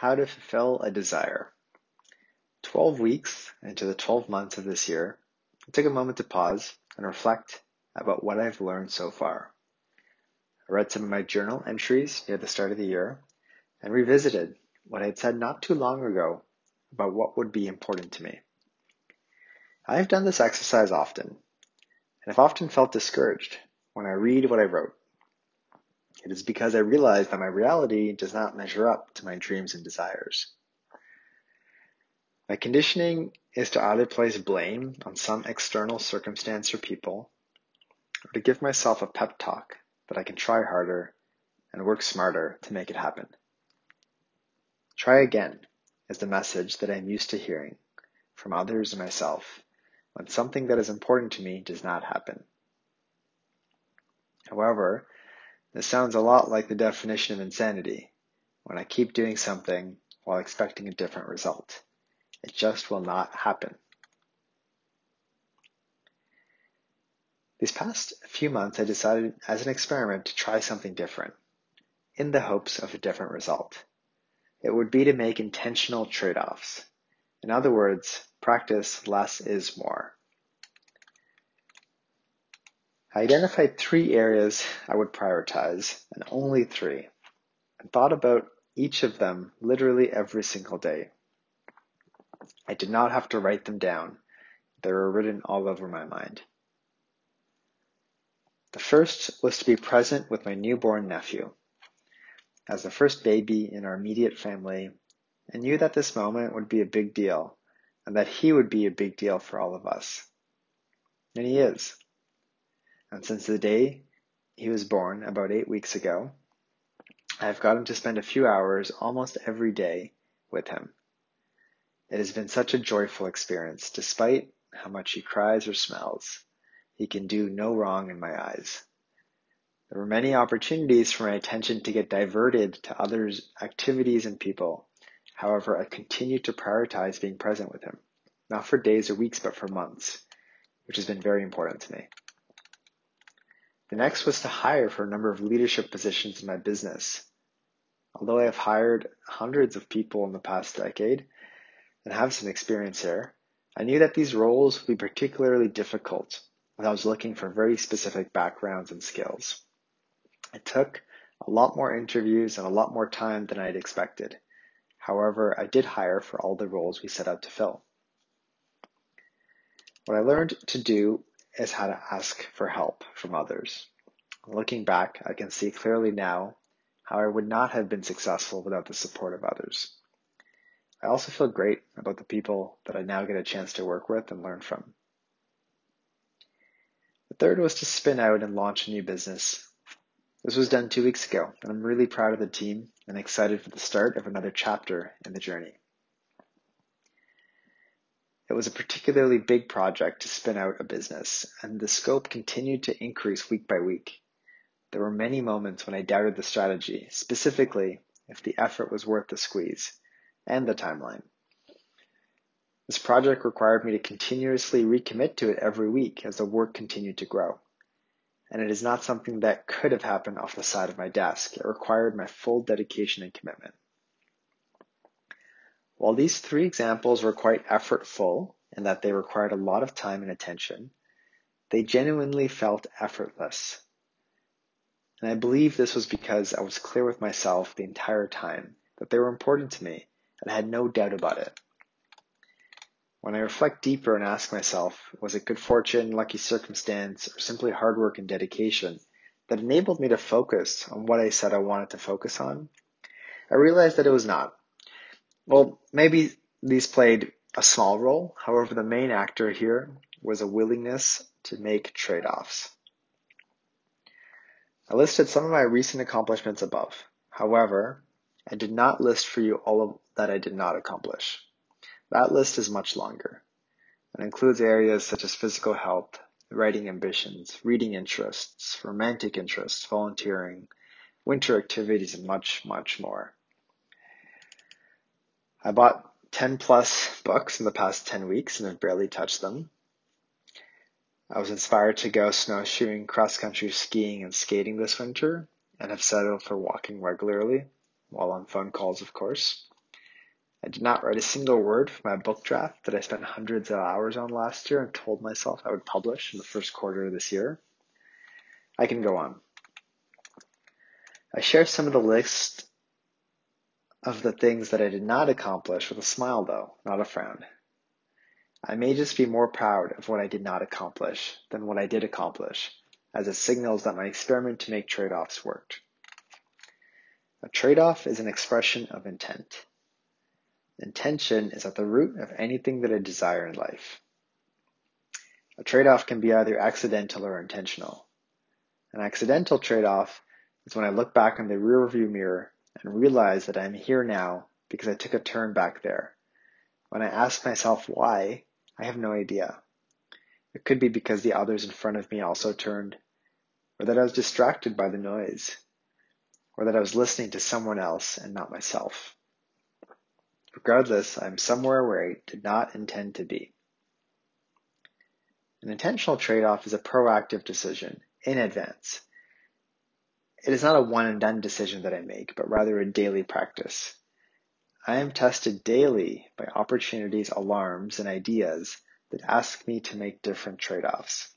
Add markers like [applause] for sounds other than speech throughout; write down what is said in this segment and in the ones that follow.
How to fulfill a desire. 12 weeks into the 12 months of this year, I took a moment to pause and reflect about what I've learned so far. I read some of my journal entries near the start of the year and revisited what I had said not too long ago about what would be important to me. I have done this exercise often, and have often felt discouraged when I read what I wrote. It is because I realize that my reality does not measure up to my dreams and desires. My conditioning is to either place blame on some external circumstance or people, or to give myself a pep talk that I can try harder and work smarter to make it happen. Try again is the message that I'm used to hearing from others and myself when something that is important to me does not happen. However, this sounds a lot like the definition of insanity, when I keep doing something while expecting a different result. It just will not happen. These past few months, I decided as an experiment to try something different, in the hopes of a different result. It would be to make intentional trade offs. In other words, practice less is more. I identified three areas I would prioritize, and only three, and thought about each of them literally every single day. I did not have to write them down, they were written all over my mind. The first was to be present with my newborn nephew. As the first baby in our immediate family, I knew that this moment would be a big deal and that he would be a big deal for all of us. And he is. And since the day he was born about eight weeks ago, I have gotten to spend a few hours almost every day with him. It has been such a joyful experience, despite how much he cries or smells. He can do no wrong in my eyes. There were many opportunities for my attention to get diverted to others' activities and people. However, I continued to prioritize being present with him, not for days or weeks, but for months, which has been very important to me. The next was to hire for a number of leadership positions in my business. Although I have hired hundreds of people in the past decade and have some experience here, I knew that these roles would be particularly difficult and I was looking for very specific backgrounds and skills. It took a lot more interviews and a lot more time than I had expected. However, I did hire for all the roles we set out to fill. What I learned to do is how to ask for help from others. Looking back, I can see clearly now how I would not have been successful without the support of others. I also feel great about the people that I now get a chance to work with and learn from. The third was to spin out and launch a new business. This was done two weeks ago, and I'm really proud of the team and excited for the start of another chapter in the journey. It was a particularly big project to spin out a business, and the scope continued to increase week by week. There were many moments when I doubted the strategy, specifically if the effort was worth the squeeze, and the timeline. This project required me to continuously recommit to it every week as the work continued to grow. And it is not something that could have happened off the side of my desk. It required my full dedication and commitment. While these three examples were quite effortful in that they required a lot of time and attention, they genuinely felt effortless. And I believe this was because I was clear with myself the entire time that they were important to me and I had no doubt about it. When I reflect deeper and ask myself, was it good fortune, lucky circumstance, or simply hard work and dedication that enabled me to focus on what I said I wanted to focus on? I realized that it was not. Well, maybe these played a small role. However, the main actor here was a willingness to make trade offs. I listed some of my recent accomplishments above. However, I did not list for you all of that I did not accomplish. That list is much longer and includes areas such as physical health, writing ambitions, reading interests, romantic interests, volunteering, winter activities, and much, much more. I bought 10 plus [laughs] books in the past 10 weeks and have barely touched them. I was inspired to go snowshoeing, cross country skiing, and skating this winter and have settled for walking regularly while on phone calls, of course. I did not write a single word for my book draft that I spent hundreds of hours on last year and told myself I would publish in the first quarter of this year. I can go on. I share some of the list of the things that I did not accomplish with a smile, though, not a frown. I may just be more proud of what I did not accomplish than what I did accomplish, as it signals that my experiment to make trade offs worked. A trade off is an expression of intent. Intention is at the root of anything that I desire in life. A trade off can be either accidental or intentional. An accidental trade off is when I look back in the rear view mirror and realize that I'm here now because I took a turn back there. When I ask myself why, I have no idea. It could be because the others in front of me also turned, or that I was distracted by the noise, or that I was listening to someone else and not myself. Regardless, I'm somewhere where I did not intend to be. An intentional trade off is a proactive decision in advance. It is not a one and done decision that I make, but rather a daily practice. I am tested daily by opportunities, alarms, and ideas that ask me to make different trade offs.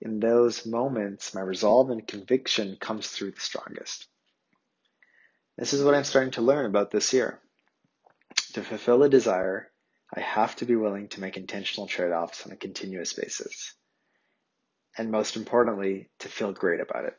In those moments, my resolve and conviction comes through the strongest. This is what I'm starting to learn about this year. To fulfill a desire, I have to be willing to make intentional trade offs on a continuous basis. And most importantly, to feel great about it.